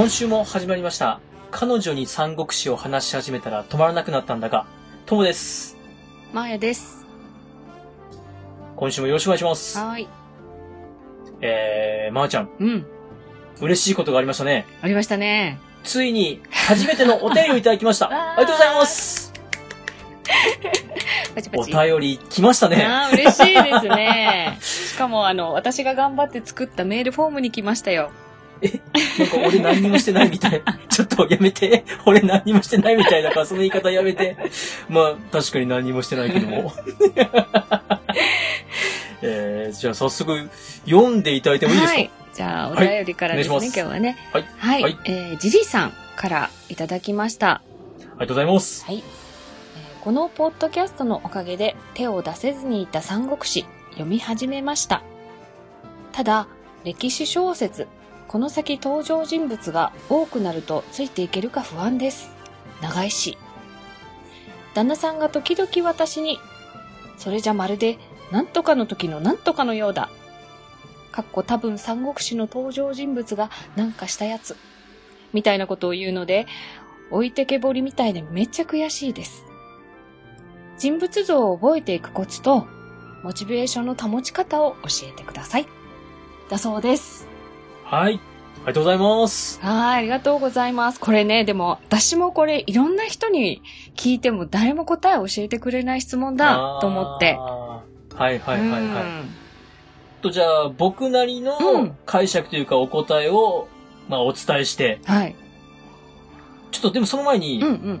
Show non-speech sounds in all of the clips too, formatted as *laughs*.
今週も始まりました。彼女に三国志を話し始めたら止まらなくなったんだが、ともです。まーやです。今週もよろしくお願いします。はーい。えー、まー、ちゃん、うん。嬉しいことがありましたね。ありましたね。ついに、初めてのお便りをいただきました。*laughs* ありがとうございます。おパチパチ。便り来ましたね。あー嬉しいですね。しかも、あの、私が頑張って作ったメールフォームに来ましたよ。なんか俺何にもしてないみたい。*laughs* ちょっとやめて。俺何にもしてないみたいだから、その言い方やめて。まあ、確かに何にもしてないけども。*laughs* えー、じゃあ早速、読んでいただいてもいいですか、はい。じゃあ、お便りからですね、はい今日はね。はい。はい。はいえー、ジジさんからいただきました。ありがとうございます。はい。えーこのポッドキャストのおかげで手を出せずにいた三国志読み始めました。ただ、歴史小説、この先登場人物が多くなるとついていけるか不安です。長いし。旦那さんが時々私に、それじゃまるで、なんとかの時のなんとかのようだ。かっこ多分三国志の登場人物がなんかしたやつ。みたいなことを言うので、置いてけぼりみたいでめっちゃ悔しいです。人物像を覚えていくコツと、モチベーションの保ち方を教えてください。だそうです。はい。ありがとうございます。はい、ありがとうございます。これね、でも、私もこれ、いろんな人に聞いても誰も答えを教えてくれない質問だと思って。はいはいはいはい。うんと、じゃあ、僕なりうのん解釈というかお答えを、まあ、お伝えして、はい。ちょっとでもその前に、うんうん。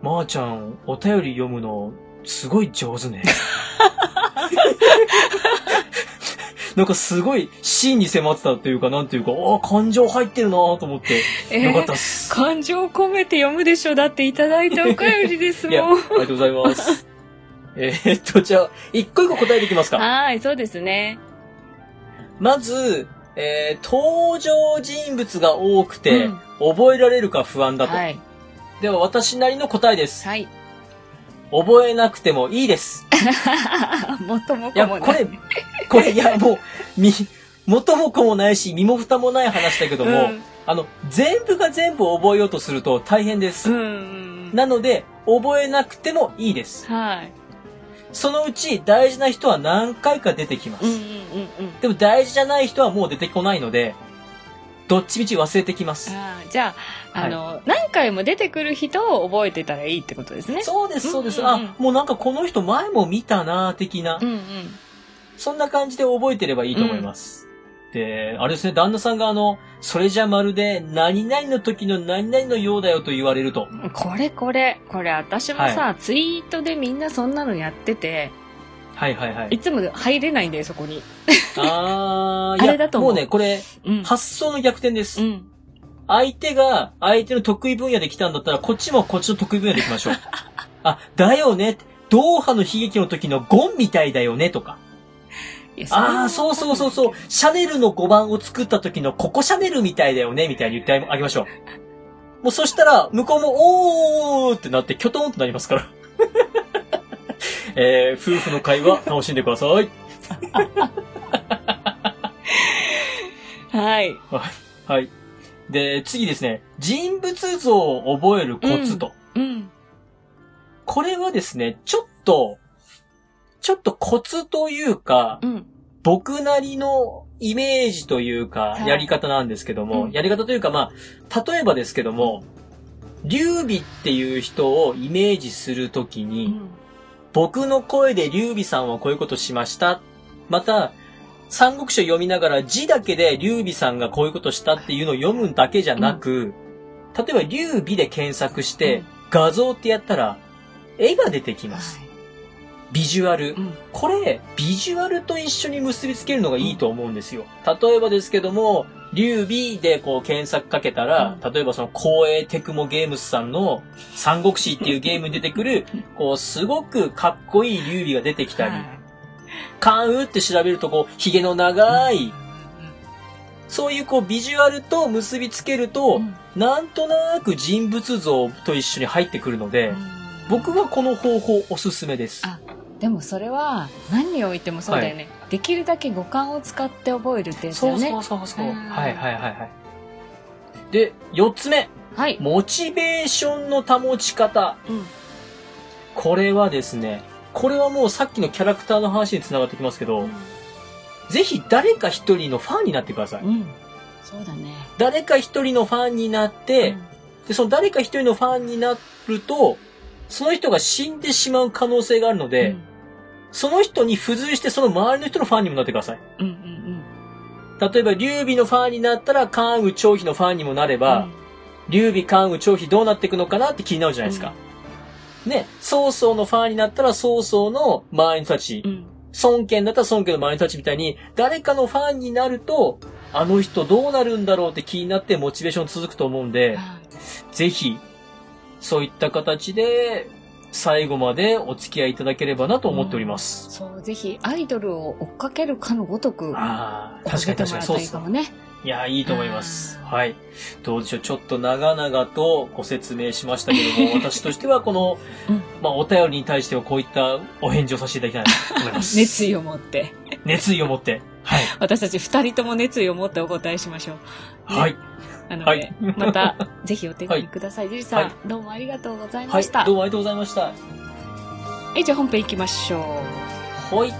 まー、ちゃん、お便り読むの、すごい上手ね。*laughs* なんかすごい真に迫ってたっていうか、なんていうか、ああ、感情入ってるなと思って、えよかったっす。感情込めて読むでしょ？だっていただいたお便りです *laughs* いや、あもん。りがとうございます。*laughs* えーっと、じゃあ、一個一個答えていきますか。はい、そうですね。まず、えー、登場人物が多くて、うん覚えられるか不安だと。はい。では、私なりの答えです。はい。覚えなくてもいいです。*laughs* 元もいや、子もないこれ、これ、いや、もう、み、元も子もないし、身も蓋もない話だけども、うんあの、全部が全部覚えようとすると大変です。うん。なので、覚えなくてもいいです。はい。そのうち大事な人は何回か出てきます。うんうんうんうん。でも大事じゃない人はもう出てこないので、どっちみち忘れてきます。じゃあ、あの、何回も出てくる人を覚えてたらいいってことですね。そうです、そうです。うんうんうんあ、もうなんかこの人前も見たな的な、うんうん。そんな感じで覚えてればいいと思います。で、あれですね、旦那さんがあの、それじゃまるで何々の時の何々のようだよと言われると。これこれ、これ私もさ、ツイートでみんなそんなのやってて、はいはいはいい。つも入れないんだよ、そこに。あー、*laughs* いや、あれだと思うもうね、これ、うん。発想の逆転です。うん。相手が、相手の得意分野で来たんだったら、こっちもこっちの得意分野で来ましょう。*laughs* あ、だよね。ドーハの悲劇の時のゴンみたいだよね、とか。いやああ、そうそうそうそう。シャネルの5番を作った時のココシャネルみたいだよね、みたいに言ってあげましょう。もうそしたら、向こうも、おーってなって、キョトンとなりますから。*laughs* えー、夫婦の会話、楽しんでください。はい。はい。で、次ですね。人物像を覚えるコツと。うん。これはですね、ちょっと、ちょっとコツというか、うん。僕なりのイメージというかは、いやり方なんですけども、うんやり方というか、まあ、例えばですけども、劉備っていう人をイメージするときに、うん。僕の声で劉備さんはこういうことしました。また、三国志を読みながら字だけで劉備さんがこういうことしたっていうのを読むだけじゃなく、例えば劉備で検索して、うん画像ってやったら、絵が出てきます。はいビジュアル。うん。これ、ビジュアルと一緒に結びつけるのがいいと思うんですよ。例えばですけども、劉備でこう検索かけたら、例えばその光栄テクモゲームスさんの三国志っていうゲームに出てくる、こうすごくかっこいい劉備が出てきたり、はい関羽って調べるとこう、髭の長い、そういうこうビジュアルと結びつけると、うんなんとなく人物像と一緒に入ってくるので、うん僕はこの方法おすすめです。あでもそれは何においてもそうだよね、できるだけ五感を使って覚えるってやつだそうよねそうそうそう。うんはいはいはいはい。で、四つ目。はい。モチベーションの保ち方。うん。これはですね、これはもうさっきのキャラクターの話につながってきますけど、ぜひ誰か一人のファンになってください。うん。そうだね。誰か一人のファンになって、で、その誰か一人のファンになると、その人が死んでしまう可能性があるのうん、で、その人に付随してその周りの人のファンにもなってください。うんうんうん例えば、劉備のファンになったら、関羽張飛のファンにもなれうん。ば、劉備関羽張飛どうなっていくのかなって気になるじゃないですか。ね、曹操のファンになったら、曹操の周りの人たちう、ん。孫権だったら孫権の周りの人たちみたいに、誰かのファンになると、あの人どうなるんだろうって気になってモチベーション続くと思うんで、はいぜひ、そういった形で、最後までお付き合いいただければなと思っております。そう、ぜひアイドルを追っかけるかのごとく、ああ、確かに確かにそうっすね。らいや、いいと思います。うんはい。どうでしょう、ちょっと長々とご説明しましたけども、私としてはこの、*laughs* うんまあ、お便りに対してはこういったお返事をさせていただきたいなと思います。熱意を持って。熱意を持って。はい。私たち二人とも熱意を持ってお答えしましょう。ねはい。なので、はいまた、*laughs* ぜひお手紙ください。ジュリさん、はいどうもありがとうございはいました。。どうもありがとうございました。はい、じゃあ本編行きましょう。はい。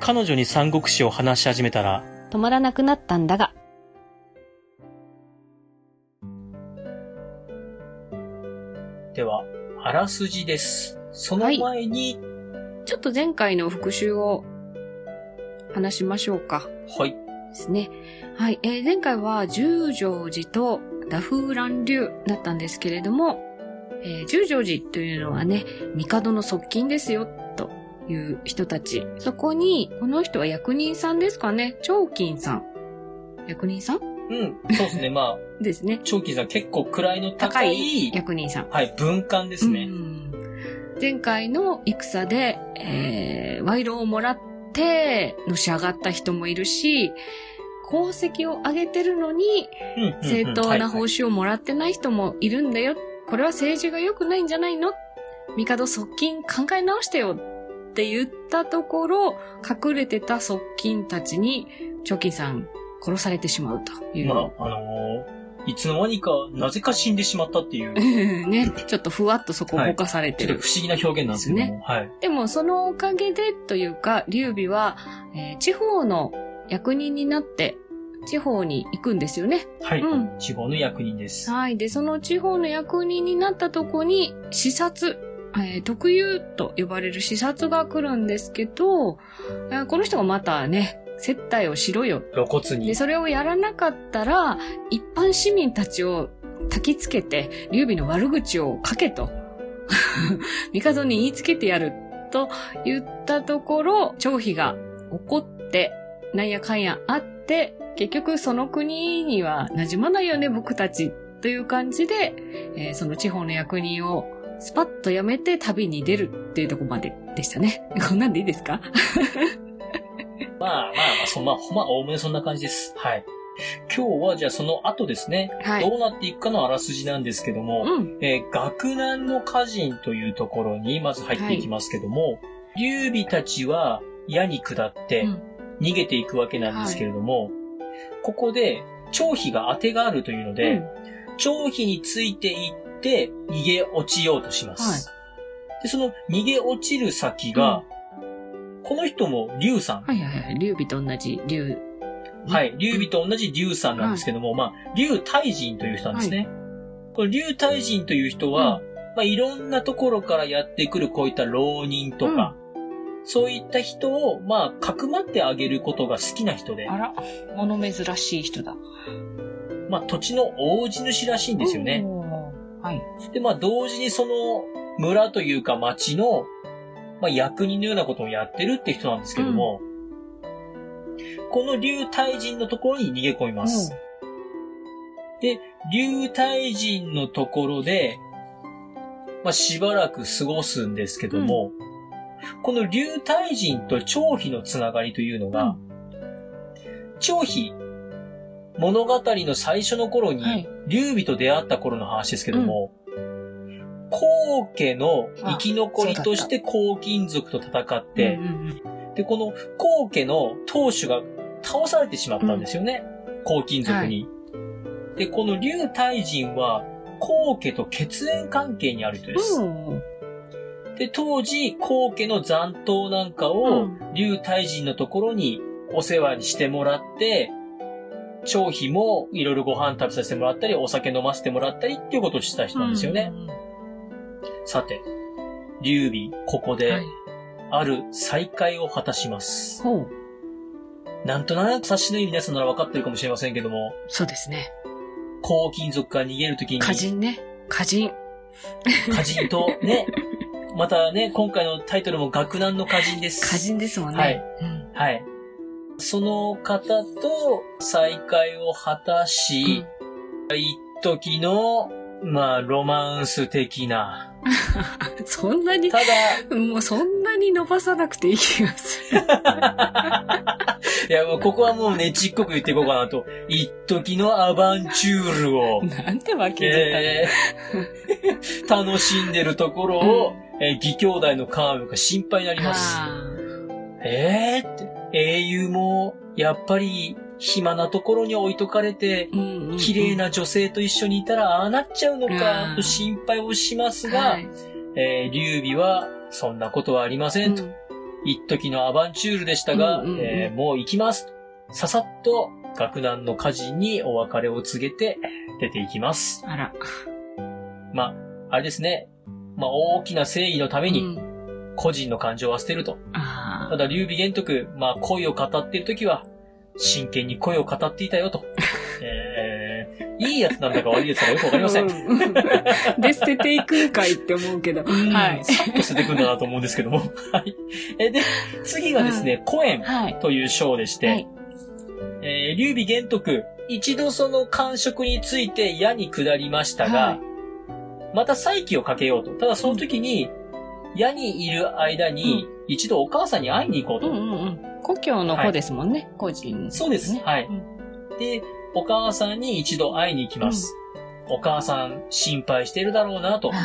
彼女に三国志を話し始めたら、止まらなくなったんだが。では、あらすじです。その前に、ちょっと前回の復習を話しましょうか。はい。ですね。はい。えー前回は十条寺とダフー乱流だったんですけれども、えー十条寺というのはね、帝の側近ですよ、という人たち。そこに、この人は役人さんですかね長金さん。役人さん？うん、そうですね。まあ、*laughs* ですね。長期さん結構位の高高い、い役人さん。はい、文官ですね。うん前回の戦で、えー、賄賂をもらって、のし上がった人もいるし、功績を上げてるのに、正当な報はい酬をもらってない人もいるんだよ。これは政治が良くないんじゃないの？帝側近考え直してよって言ったところ、隠れてた側近たちに、チョキさん殺されてしまうという。まあ、あのーいつの間にか、なぜか死んでしまったっていう、*laughs* ね、ちょっとふわっとそこぼかされてるちょっと。不思議な表現なんですけども、はい。でもそのおかげでというか、劉備は、えー地方の役人になって、地方に行くんですよね。はい。うん地方の役人です。はい。で、その地方の役人になったとこに、視察、えー特有と呼ばれる視察が来るんですけど、えーこの人がまたね、接待をしろよ。露骨にで、。それをやらなかったら、一般市民たちを焚きつけて、劉備の悪口を書けと。*laughs* 帝に言いつけてやると言ったところ、張飛が怒って、なんやかんやあって、結局その国には馴染まないよね、僕たち。という感じで、えーその地方の役人をスパッとやめて旅に出るっていうところまででしたね。*laughs* こんなんでいいですか？まあまあまあ、そまあ、ほまあ、おおむねそんな感じです。はい。今日はじゃあその後ですね、はい。どうなっていくかのあらすじなんですけども、うん。えー学南の歌人というところにまず入っていきますけども、劉備たちは矢に下ってうん逃げていくわけなんですけれども、ここで張飛が当てがあるというので、張飛についていって逃げ落ちようとします。で、その逃げ落ちる先が、この人も劉さん。はいはいはい。劉備と同じ劉。はい。劉備と同じ劉さんなんですけども、まあ、劉大人という人なんですね。これ劉大人という人は、まあ、いろんなところからやってくるこういった浪人とか、そういった人を、まあ、かくまってあげることが好きな人で、あら、物珍しい人だ。まあ、土地の大地主らしいんですよね。はい。で、まあ、同時にその村というか町の、まあ、役人のようなことをやってるって人なんですけども、この劉大人のところに逃げ込みます。で、劉大人のところで、まあ、しばらく過ごすんですけども、この劉大人と張飛のつながりというのが、張飛、物語の最初の頃にはい、劉備と出会った頃の話ですけども、皇家の生き残りとして黄金族と戦って、で、この皇家の当主が倒されてしまったんですよね。黄金族に。で、この竜大人は皇家と血縁関係にある人です。うんで、当時、皇家の残党なんかをうん竜大人のところにお世話にしてもらって、長妃もいろいろご飯食べさせてもらったり、お酒飲ませてもらったりっていうことをした人なんですよね。うんうんさて、劉備、ここではい、ある再会を果たします。ほう。なんとなく察しのいい皆さんなら分かってるかもしれませんけども、そうですね。黄金族から逃げるときに、歌人ね。歌人。歌人とね、*laughs* またね、今回のタイトルも学難の歌人です。歌人ですもんね。はいうんはい。その方と再会を果たし、一時の、まあ、ロマンス的な。*laughs* そんなに、ただ、もうそんなに伸ばさなくていい気がする。*laughs* いや、もうここはもうねちっこく言っていこうかなと。一時のアバンチュールを、なんてわけでえー *laughs* 楽しんでるところを、えー義兄弟のカームが心配になります。あえーって、英雄も、やっぱり、暇なところに置いとかれて、綺麗な女性と一緒にいたらああなっちゃうのうか、んと心配をしますが、はいえー劉備は、そんなことはありませんと。うん一時のアバンチュールでしたが、えーもう行きますと。ささっと、学難の家人にお別れを告げて出ていきます。あら。まあ、あれですね。まあ、大きな正義のために、うん個人の感情は捨てると。あただ、劉備玄徳、まあ、恋を語っているときは、真剣に恋を語っていたよと。*laughs* えー、いいやつなんだか悪いやつだかよくわかりません。うんうんで、捨てていくんかいって思うけど。うんはい。さっと捨ててくんだなと思うんですけども。*laughs* はい。えで、次がですね、コエンはい。という章でして、はい。えー劉備玄徳、一度その感触について矢に下りましたが、はいまた再起をかけようと。ただその時に、矢にいる間に、一度お母さんに会いに行こうと。うんうんうん。故郷の子ですもんね。個人、そうですはいうんで、お母さんに一度会いに行きます。お母さん心配してるだろうなとはい。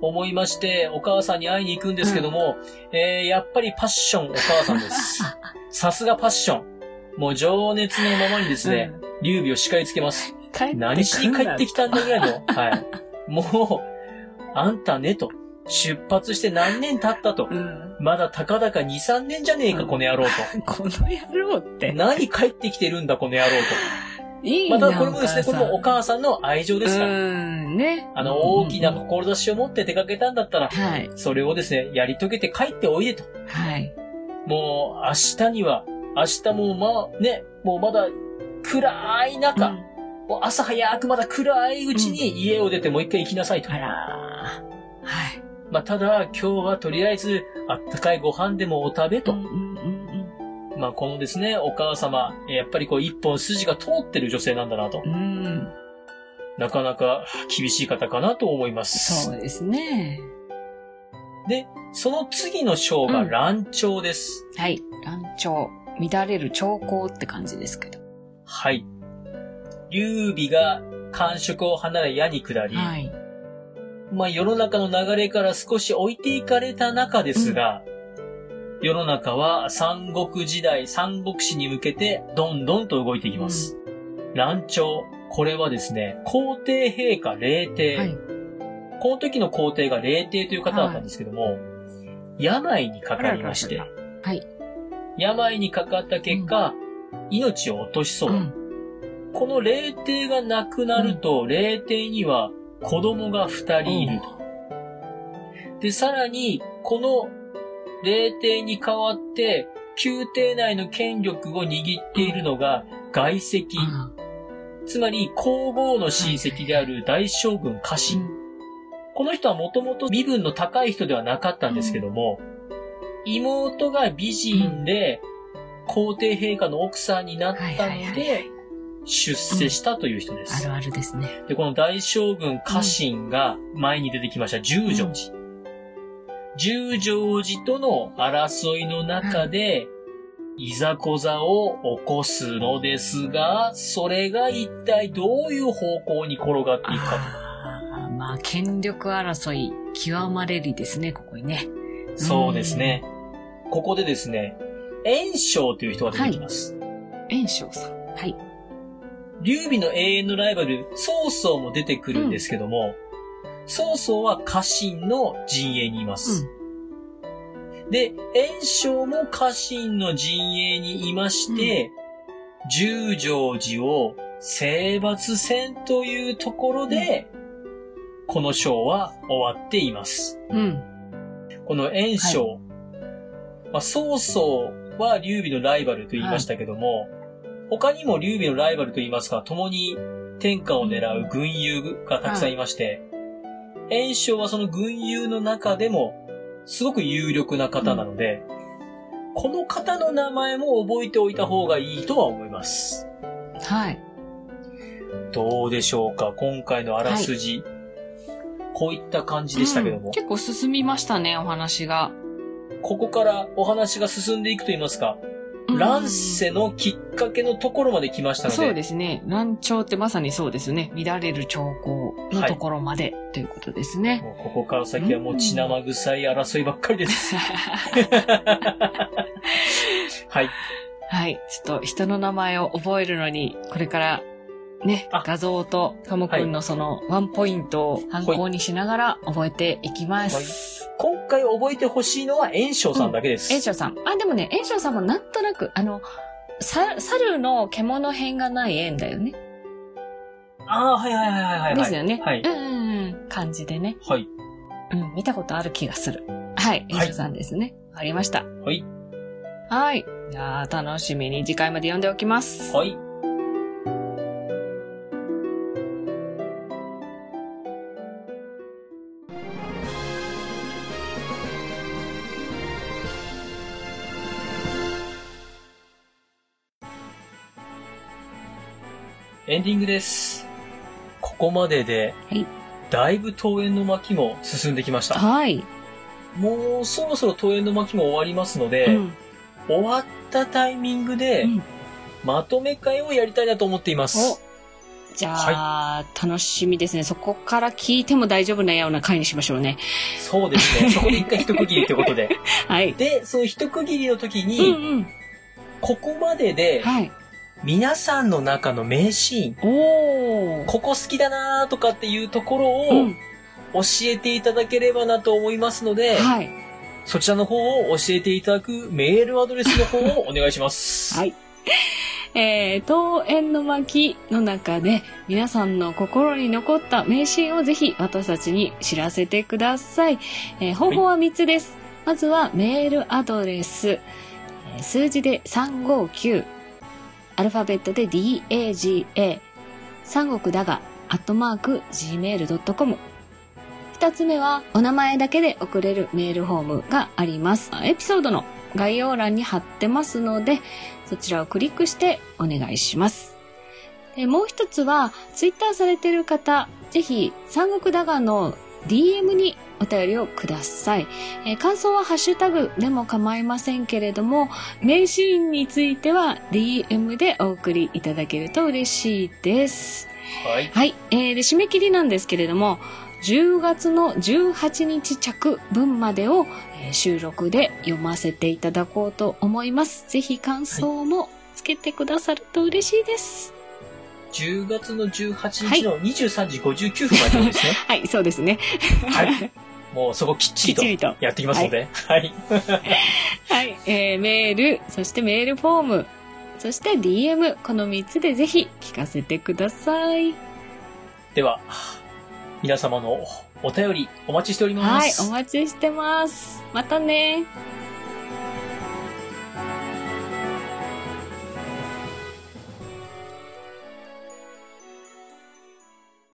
思いまして、お母さんに会いに行くんですけども、えー、やっぱりパッションお母さんです。*laughs* さすがパッション。もう情熱のままにですね、劉備を叱りつけます。何しに帰ってきたたんだぐらいの。はい。*laughs* もう、あんたねと。出発して何年経ったと。うん。まだたかだか2、3年じゃねえか、うんこの野郎 *laughs* この野郎っと。て。何帰ってきてるんだ、この野郎と。いいなまたこれもですね、これもお母さんの愛情ですから。うん、ね。あの、大きな志を持って出かけたんだったら、はい。それをですね、やり遂げて帰っておいでと。はい。もう、明日には、明日もまあ、ね、もうまだ暗い中、うんもう朝早くまだ暗いうちに家を出てもう一回行きなさいと。あらーはい。まあ、ただ、今日はとりあえず、あったかいご飯でもお食べと。うんうんうんまあ、このですね、お母様、えーやっぱりこう、一本筋が通ってる女性なんだなとう。ん。うん。なかなか厳しい方かなと思います。そうですね。で、その次の章がうん乱調です。はい。乱調。乱れる兆候って感じですけど。はい。劉備が感触を離れ矢に下り、はい。まあ世の中の流れから少し置いていかれた中ですが、世の中は三国時代、三国史に向けてどんどんと動いていきます。乱調。これはですね、皇帝陛下霊帝。はい。この時の皇帝が霊帝という方だったんですけども、病にかかりまして、はい。病にかかった結果、命を落としそう。この霊帝が亡くなると、霊帝には子供が二人いると。で、さらに、この霊帝に代わって、宮廷内の権力を握っているのが外戚、つまり皇后の親戚である大将軍家臣。この人はもともと身分の高い人ではなかったんですけども、妹が美人で、皇帝陛下の奥さんになったので、出世したという人です。あるあるですね。で、この大将軍家臣が前に出てきました十条寺。十条寺との争いの中で、いざこざを起こすのですが、それが一体どういう方向に転がっていくかああ、まあ、権力争い極まれりですね、ここにね。そうですね。ここでですね、炎章という人が出てきます。炎章さん。はい。劉備の永遠のライバル、曹操も出てくるんですけども、曹操は家臣の陣営にいます。で、炎章も家臣の陣営にいまして、十条寺を征伐戦というところで、この章は終わっています。うん。うん。この炎章、まあ、曹操は劉備のライバルと言いましたけども、他にも劉備のライバルと言いますか、共に天下を狙う軍友がたくさんいまして、炎章はその軍友の中でも、すごく有力な方なので、この方の名前も覚えておいた方がいいとは思います。はい。どうでしょうか今回のあらすじ。こういった感じでしたけども、うん結構進みましたね、お話が。ここからお話が進んでいくと言いますか、うん乱世のきっかけのところまで来ましたので、そうですね。乱調ってまさにそうですね。乱れる兆候のところまで、ということですね。もうここから先はもう血生臭い争いばっかりです。はい。*laughs* はい。ちょっと人の名前を覚えるのに、これから、ねあ、画像とカモくんのそのワンポイントを参考にしながら覚えていきます。今回覚えてほしいのは炎章さんだけです。炎章さん。あ、でもね、炎章さんもなんとなく、あの、さ猿の獣編がない縁だよね。ああ、はいはいはいはいはい。ですよね。はいうんうんうん。感じでね。はい。うん、見たことある気がする。はい、炎章さんですね。わかりました。はい。はい。じゃあ、楽しみに次回まで読んでおきます。はい。エンディングです。ここまでで、はいだいぶ桃園の巻も進んできました。はい。もうそろそろ桃園の巻も終わりますので、うん。終わったタイミングで、うんまとめ会をやりたいなと思っています。じゃあ、楽しみですね。そこから聞いても大丈夫なような回にしましょうね。そうですね。*laughs* そこで一回一区切りってことで。はい。で、その一区切りの時うんに、うん。ここまでで、はい。皆さんの中の名シーン、おー。ここ好きだなーとかっていうところうをん。教えていただければなと思いますので、はい。そちらの方を教えていただくメールアドレスの方をお願いします。*laughs* はい。えー、桃園の巻の中で皆さんの心に残った名シーンをぜひ私たちに知らせてください。えー方法は3つです。まずはメールアドレス、えー数字で359、アルファベットで DAGA、三国だが、アットマーク、gmail.com。二つ目は、お名前だけで送れるメールフォームがあります。エピソードの概要欄に貼ってますので、そちらをクリックしてお願いします。もう一つは、ツイッターされてる方、ぜひ、三国だがの DM にお便りをください。えー感想はハッシュタグでも構いませんけれども、名シーンについては DM でお送りいただけると嬉しいです。はい。はい。えー、で、締め切りなんですけれども、10月の18日着分までを、えー収録で読ませていただこうと思います。ぜひ感想もつけてくださると嬉しいです。10月の18日の23時59分までですね。*laughs* はい、そうですね。はい。もうそこきっちりとやってきますので。はい。はい。えー、メール、そしてメールフォーム、そして DM、この3つでぜひ聞かせてください。では、皆様のお便りお待ちしておりまはい、す。お待ちしてます。またね。